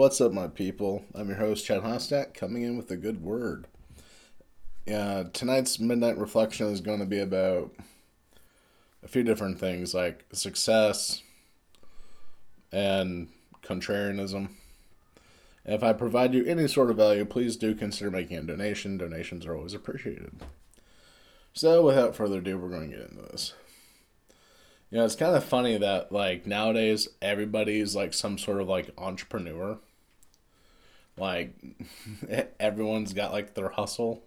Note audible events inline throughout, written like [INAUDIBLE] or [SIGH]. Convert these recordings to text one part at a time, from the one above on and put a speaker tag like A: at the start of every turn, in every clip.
A: What's up, my people? I'm your host, Chad Hostak, coming in with a good word. Yeah, tonight's midnight reflection is going to be about a few different things like success and contrarianism. If I provide you any sort of value, please do consider making a donation. Donations are always appreciated. So, without further ado, we're going to get into this. You know, it's kind of funny that like nowadays everybody's like some sort of like entrepreneur. Like [LAUGHS] everyone's got like their hustle.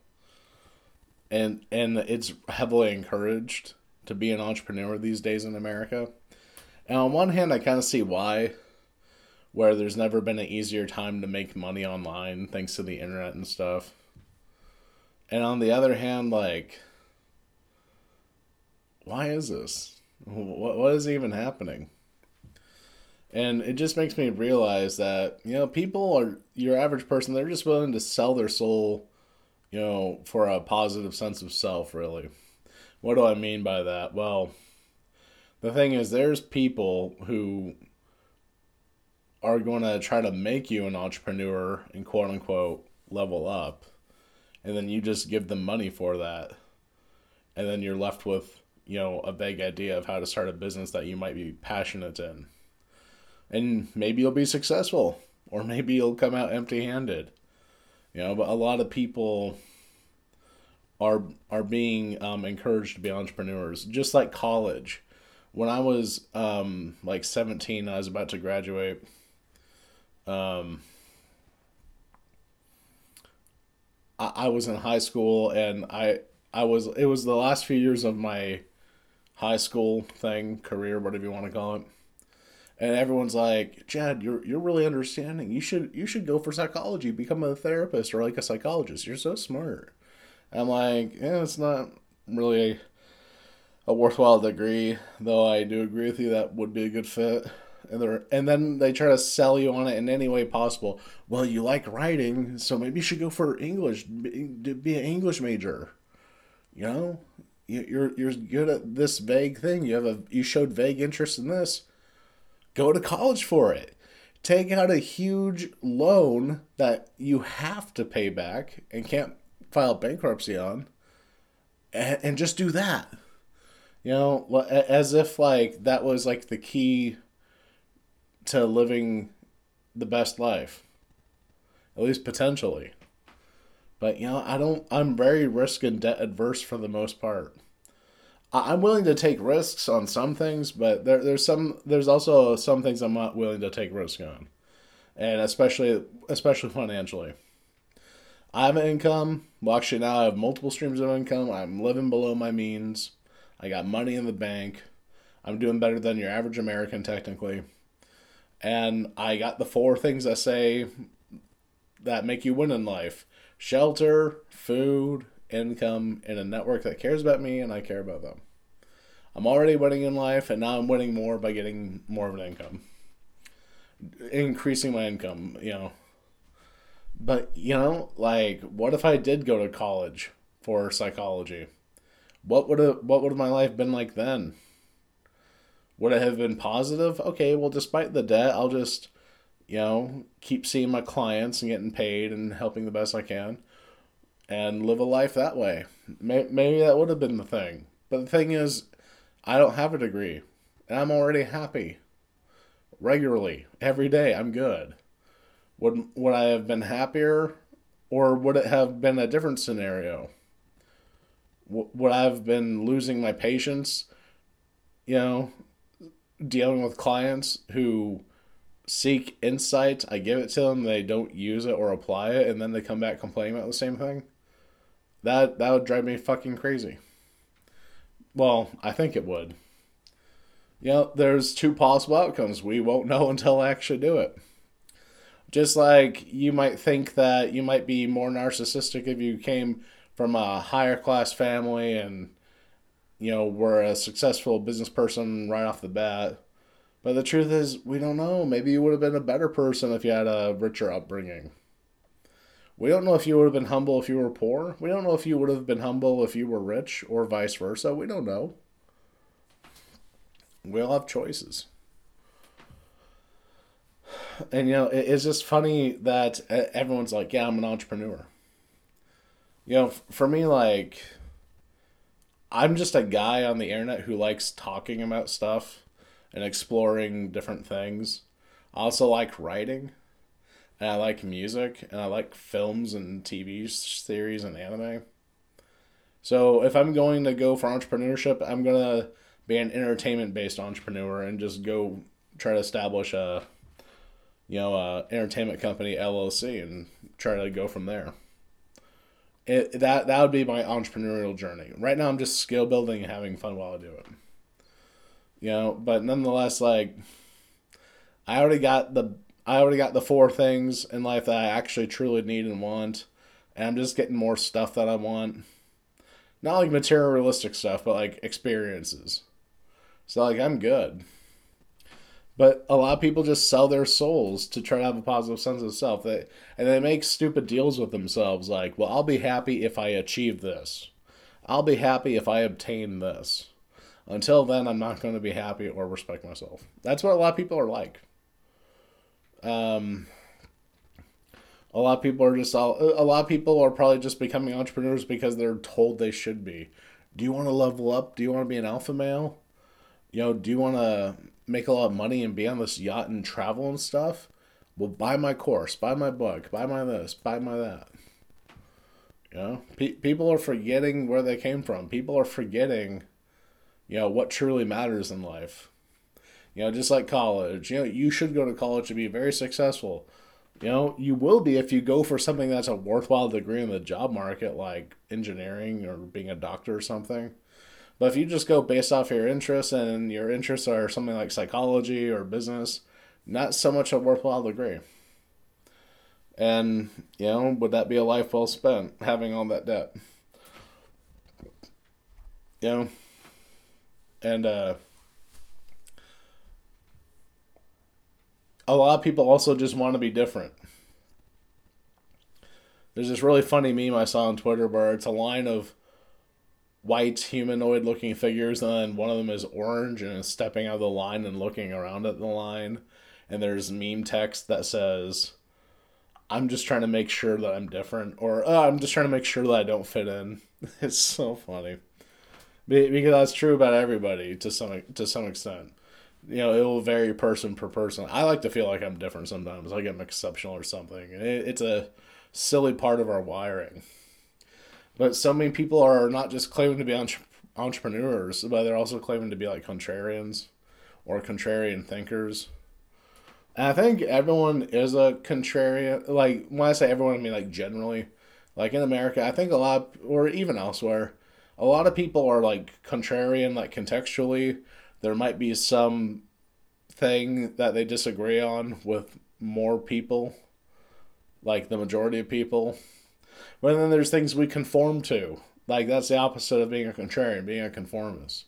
A: And and it's heavily encouraged to be an entrepreneur these days in America. And on one hand I kind of see why where there's never been an easier time to make money online thanks to the internet and stuff. And on the other hand like why is this? What what is even happening? And it just makes me realize that you know people are your average person. They're just willing to sell their soul, you know, for a positive sense of self. Really, what do I mean by that? Well, the thing is, there's people who are going to try to make you an entrepreneur and quote unquote level up, and then you just give them money for that, and then you're left with you know a vague idea of how to start a business that you might be passionate in and maybe you'll be successful or maybe you'll come out empty handed you know but a lot of people are are being um, encouraged to be entrepreneurs. Just like college. When i was um, like 17 i was about to graduate um, I, I was in high school and i i was it was the last few years of my high school thing, career, whatever you want to call it. And everyone's like, Chad, you're you're really understanding. You should you should go for psychology, become a therapist or like a psychologist. You're so smart. I'm like, yeah, it's not really a worthwhile degree, though I do agree with you that would be a good fit. And they and then they try to sell you on it in any way possible. Well, you like writing, so maybe you should go for English, be, be an English major. You know, you're you're good at this vague thing. You have a you showed vague interest in this. Go to college for it. Take out a huge loan that you have to pay back and can't file bankruptcy on, and, and just do that. You know, as if like that was like the key to living the best life, at least potentially. But you know, I don't. I'm very risk and debt adverse for the most part. I'm willing to take risks on some things, but there, there's some. There's also some things I'm not willing to take risk on, and especially especially financially. I have an income. Well, actually, now I have multiple streams of income. I'm living below my means. I got money in the bank. I'm doing better than your average American, technically. And I got the four things I say that make you win in life shelter, food, income, in a network that cares about me and I care about them. I'm already winning in life, and now I'm winning more by getting more of an income, increasing my income, you know. But, you know, like, what if I did go to college for psychology? What would have, what would my life been like then? Would it have been positive? Okay, well, despite the debt, I'll just you know, keep seeing my clients and getting paid and helping the best I can and live a life that way. Maybe that would have been the thing. But the thing is, I don't have a degree and I'm already happy regularly every day. I'm good. Would would I have been happier or would it have been a different scenario? Would I have been losing my patience, you know, dealing with clients who seek insight. I give it to them, they don't use it or apply it, and then they come back complaining about the same thing. That that would drive me fucking crazy. Well, I think it would. You know, there's two possible outcomes. We won't know [LAUGHS] until I actually do it. Just like you might think that you might be more narcissistic if you came from a higher class family and you know were a successful business person right off the bat but the truth is, we don't know. Maybe you would have been a better person if you had a richer upbringing. We don't know if you would have been humble if you were poor. We don't know if you would have been humble if you were rich or vice versa. We don't know. We all have choices. and you know, it's just funny that everyone's like, "Yeah, I'm an entrepreneur." You know, for me, like, I'm just a guy on the internet who likes talking about stuff and exploring different things. I also like writing, and I like music, and I like films and TV series and anime. So if I'm going to go for entrepreneurship, I'm gonna be an entertainment based entrepreneur and just go try to establish a you know a entertainment company LLC and try to go from there. It, that that would be my entrepreneurial journey. Right now, I'm just skill building and having fun while I do it. You know, but nonetheless, like I already got the I already got the four things in life that I actually truly need and want, and I'm just getting more stuff that I want not like materialistic stuff, but like experiences. So like I'm good. But a lot of people just sell their souls to try to have a positive sense of self. They, and they make stupid deals with themselves like, well, I'll be happy if I achieve this. I'll be happy if I obtain this. Until then, I'm not going to be happy or respect myself. That's what a lot of people are like. Um, a lot of people are just all, a lot of people are probably just becoming entrepreneurs because they're told they should be. Do you want to level up? Do you want to be an alpha male? You know, do you want to make a lot of money and be on this yacht and travel and stuff? Well, buy my course, buy my book, buy my this, buy my that. You know, Pe- people are forgetting where they came from. People are forgetting, you know, what truly matters in life. You know, just like college. You know, you should go to college to be very successful. You know, you will be if you go for something that's a worthwhile degree in the job market, like engineering or being a doctor or something. But if you just go based off your interests and your interests are something like psychology or business, not so much a worthwhile degree. And, you know, would that be a life well spent having all that debt? You know? And, uh, a lot of people also just want to be different. There's this really funny meme I saw on Twitter where it's a line of white humanoid looking figures and then one of them is orange and is stepping out of the line and looking around at the line. And there's meme text that says i'm just trying to make sure that i'm different or oh, i'm just trying to make sure that i don't fit in. [LAUGHS] It's so funny. Because that's true about everybody to some to some extent you know, it will vary person per person. I like to feel like I'm different sometimes. Like I'm exceptional or something. And It, it's a silly part of our wiring. But so many people are not just claiming to be entre- entrepreneurs, but they're also claiming to be like contrarians or contrarian thinkers. And I think everyone is a contrarian. Like when I say everyone, I mean like generally. Like in America, I think a lot, or even elsewhere, a lot of people are like contrarian, like contextually there might be some thing that they disagree on with more people, like the majority of people. But then there's things we conform to. Like that's the opposite of being a contrarian, being a conformist.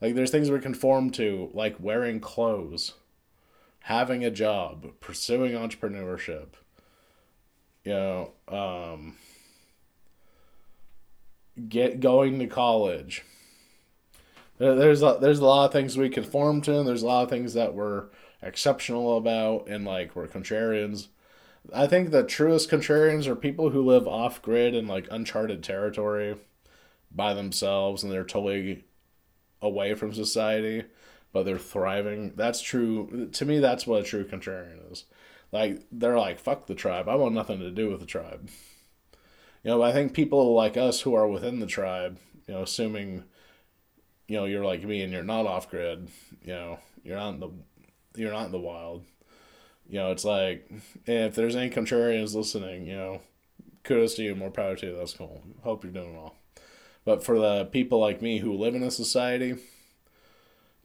A: Like there's things we conform to, like wearing clothes, having a job, pursuing entrepreneurship. You know, um, get going to college there's a, there's a lot of things we conform to, and there's a lot of things that we're exceptional about, and like we're contrarians. I think the truest contrarians are people who live off grid in like uncharted territory by themselves, and they're totally away from society, but they're thriving. That's true. To me, that's what a true contrarian is. Like they're like, fuck the tribe. I want nothing to do with the tribe. You know, I think people like us who are within the tribe, you know, assuming you know you're like me and you're not off grid you know you're not in the you're not in the wild. You know it's like if there's any contrarians listening you know kudos to you more power to you that's cool. Hope you're doing well. But for the people like me who live in a society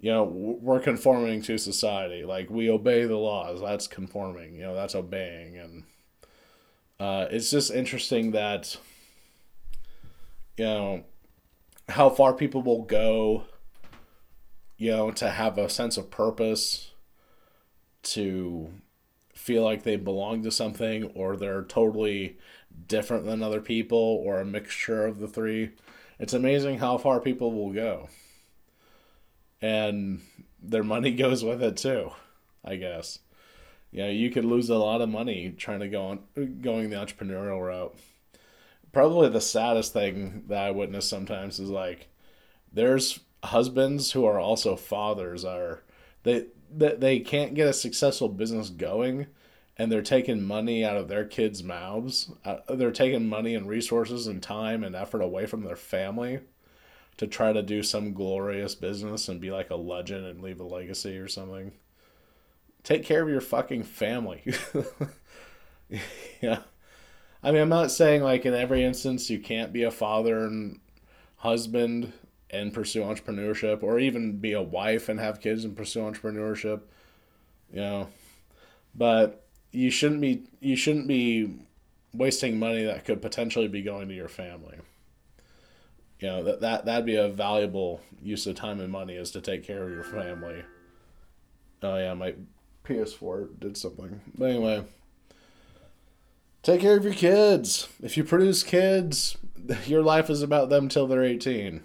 A: you know we're conforming to society. Like we obey the laws. That's conforming you know that's obeying. And uh, it's just interesting that you know how far people will go, you know, to have a sense of purpose, to feel like they belong to something, or they're totally different than other people, or a mixture of the three. It's amazing how far people will go. And their money [LAUGHS] goes with it too, I guess. You know, you could lose a lot of money trying to go on going the entrepreneurial route. Probably the saddest thing that I witness sometimes is like there's husbands who are also fathers are they they, they can't get a successful business going and they're taking money out of their kids' mouths. Uh, they're taking money and resources and time and effort away from their family to try to do some glorious business and be like a legend and leave a legacy or something. Take care of your fucking family. [LAUGHS] yeah. I mean, I'm not saying like in every instance you can't be a father and husband and pursue entrepreneurship or even be a wife and have kids and pursue entrepreneurship. You know, but you shouldn't be you shouldn't be wasting money that could potentially be going to your family. You know, that, that that'd be a valuable use of time and money is to take care of your family. Oh yeah, my PS4 did something. But anyway, take care of your kids. If you produce kids, [LAUGHS] your life is about them till they're 18.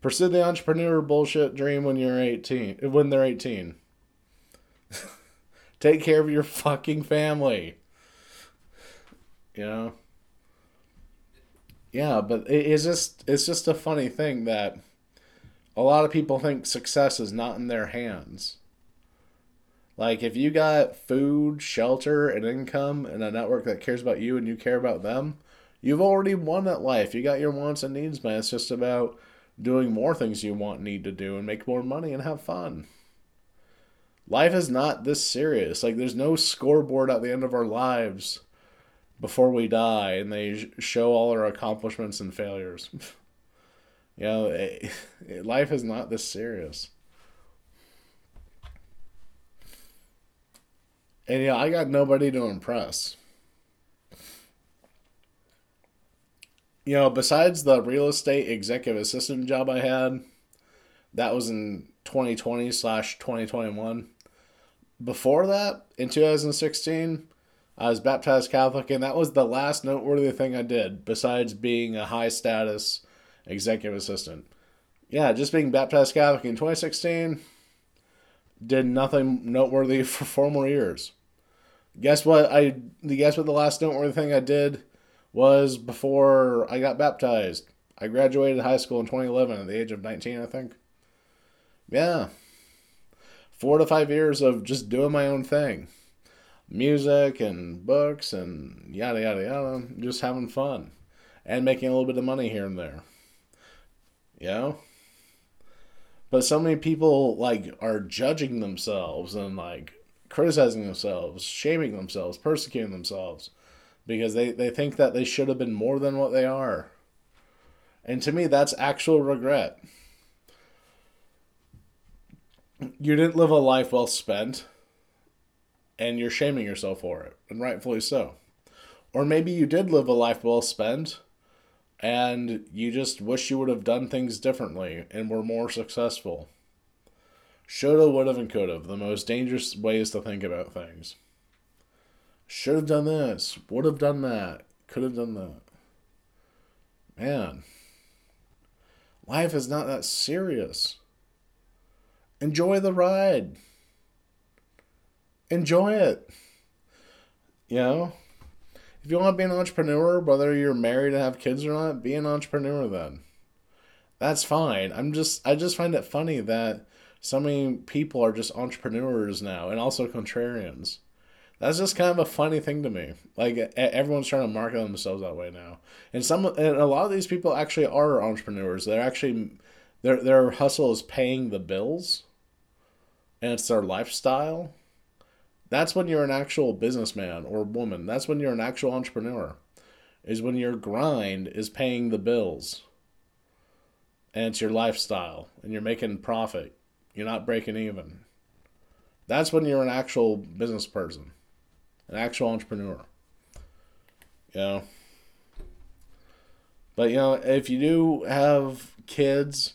A: Pursue the entrepreneur bullshit dream when you're 18, when they're 18. [LAUGHS] take care of your fucking family. You know? Yeah, but it's just it's just a funny thing that a lot of people think success is not in their hands. Like if you got food, shelter, and income and a network that cares about you and you care about them, you've already won at life. You got your wants and needs man. It's just about doing more things you want need to do and make more money and have fun. Life is not this serious. Like there's no scoreboard at the end of our lives before we die and they show all our accomplishments and failures. [LAUGHS] you know, it, [LAUGHS] it, life is not this serious. And yeah, I got nobody to impress. You know, besides the real estate executive assistant job I had, that was in 2020 slash 2021. Before that, in 2016, I was baptized Catholic, and that was the last noteworthy thing I did besides being a high status executive assistant. Yeah, just being baptized Catholic in 2016 did nothing noteworthy [LAUGHS] for four more years. Guess what? I guess what the last noteworthy thing I did was before I got baptized. I graduated high school in 2011 at the age of 19, I think. Yeah. Four to five years of just doing my own thing music and books and yada yada yada, just having fun and making a little bit of money here and there. You know? But so many people like are judging themselves and like criticizing themselves, shaming themselves, persecuting themselves because they, they think that they should have been more than what they are. And to me, that's actual regret. You didn't live a life well spent and you're shaming yourself for it, and rightfully so. Or maybe you did live a life well spent and you just wish you would have done things differently and were more successful. Shoulda, woulda, and coulda. The most dangerous ways to think about things. Should have done this. Would have done that. Could have done that. Man. Life is not that serious. Enjoy the ride enjoy it. You know, if you want to be an entrepreneur, whether you're married and have kids or not, be an entrepreneur then. That's fine. I'm just I just find it funny that so many people are just entrepreneurs now and also contrarians. That's just kind of a funny thing to me. Like everyone's trying to market themselves that way now, and some and a lot of these people actually are entrepreneurs. They're actually their their hustle is paying the bills, and it's their lifestyle that's when you're an actual businessman or woman. That's when you're an actual entrepreneur. Is when your grind is paying the bills. And it's your lifestyle and you're making profit. You're not breaking even. That's when you're an actual business person. An actual entrepreneur. You know. But you know, if you do have kids,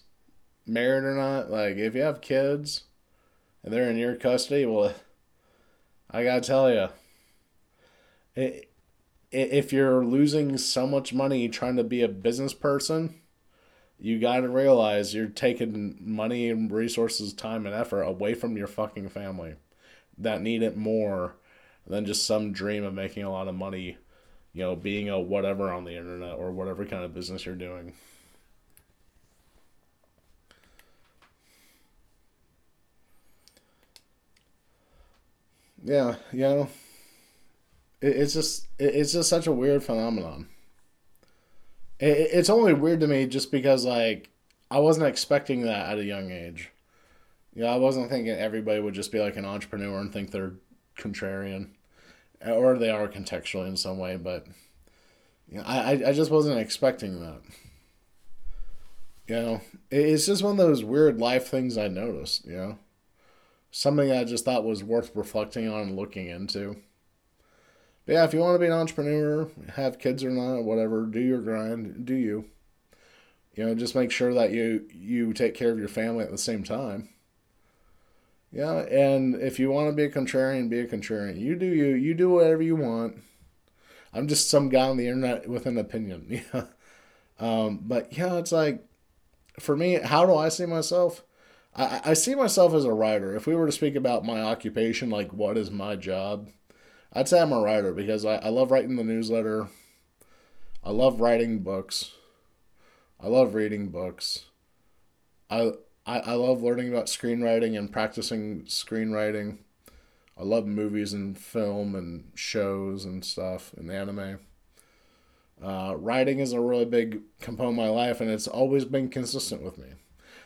A: married or not, like if you have kids and they're in your custody, well [LAUGHS] I gotta tell you, if you're losing so much money trying to be a business person, you gotta realize you're taking money and resources, time and effort away from your fucking family that need it more than just some dream of making a lot of money, you know, being a whatever on the internet or whatever kind of business you're doing. Yeah, you know, it, it's just it, it's just such a weird phenomenon. It, it's only weird to me just because like I wasn't expecting that at a young age. Yeah, I wasn't thinking everybody would just be like an entrepreneur and think they're contrarian, or they are contextually in some way. But you know, I I just wasn't expecting that. You know, it's just one of those weird life things I noticed. You know, something I just thought was worth reflecting on and looking into. But yeah, if you want to be an entrepreneur, have kids or not, whatever, do your grind, do you. You know, just make sure that you you take care of your family at the same time. Yeah, and if you want to be a contrarian, be a contrarian. You do you. You do whatever you want. I'm just some guy on the internet with an opinion. [LAUGHS] Yeah. Um, but yeah, it's like, for me, how do I see myself? I, I see myself as a writer. If we were to speak about my occupation, like what is my job, I'd say I'm a writer because I, I love writing the newsletter. I love writing books. I love reading books. I, I, I love learning about screenwriting and practicing screenwriting. I love movies and film and shows and stuff and anime. Uh, writing is a really big component of my life, and it's always been consistent with me.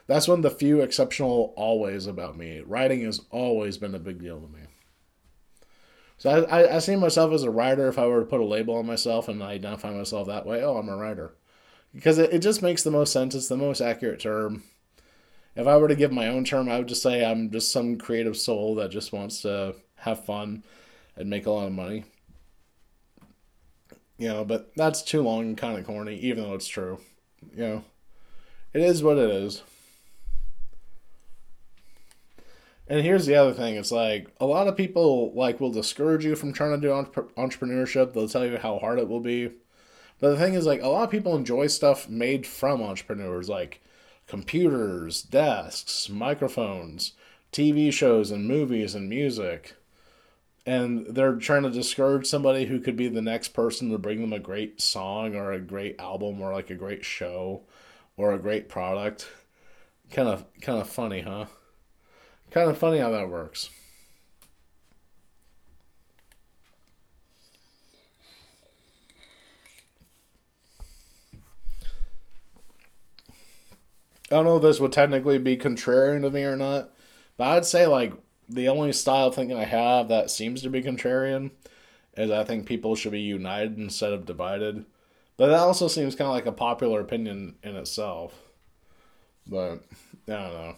A: That's one of the few exceptional always about me. Writing has always been a big deal to me. So I, I, I see myself as a writer if I were to put a label on myself and I identify myself that way. Oh, I'm a writer because it, it just makes the most sense. It's the most accurate term. If I were to give my own term, I would just say I'm just some creative soul that just wants to have fun and make a lot of money. You know, but that's too long and kind of corny, even though it's true. You know, it is what it is. And here's the other thing: it's like a lot of people like will discourage you from trying to do entrepreneurship. They'll tell you how hard it will be. But the thing is, like, a lot of people enjoy stuff made from entrepreneurs, like computers, desks, microphones, TV shows, and movies and music. And they're trying to discourage somebody who could be the next person to bring them a great song or a great album or like a great show or a great product. Kind of, kind of funny, huh? Kind of funny how that works. I don't know if this would technically be contrarian to me or not, but I'd say like the only style thinking I have that seems to be contrarian is I think people should be united instead of divided. But that also seems kind of like a popular opinion in itself. But I don't know.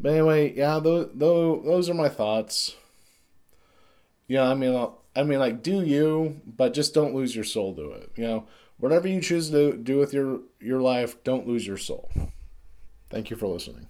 A: But anyway, yeah, those those, those are my thoughts. Yeah, I mean, uh, I mean, like, do you, but just don't lose your soul to it. You know, whatever you choose to do with your your life, don't lose your soul. Thank you for listening.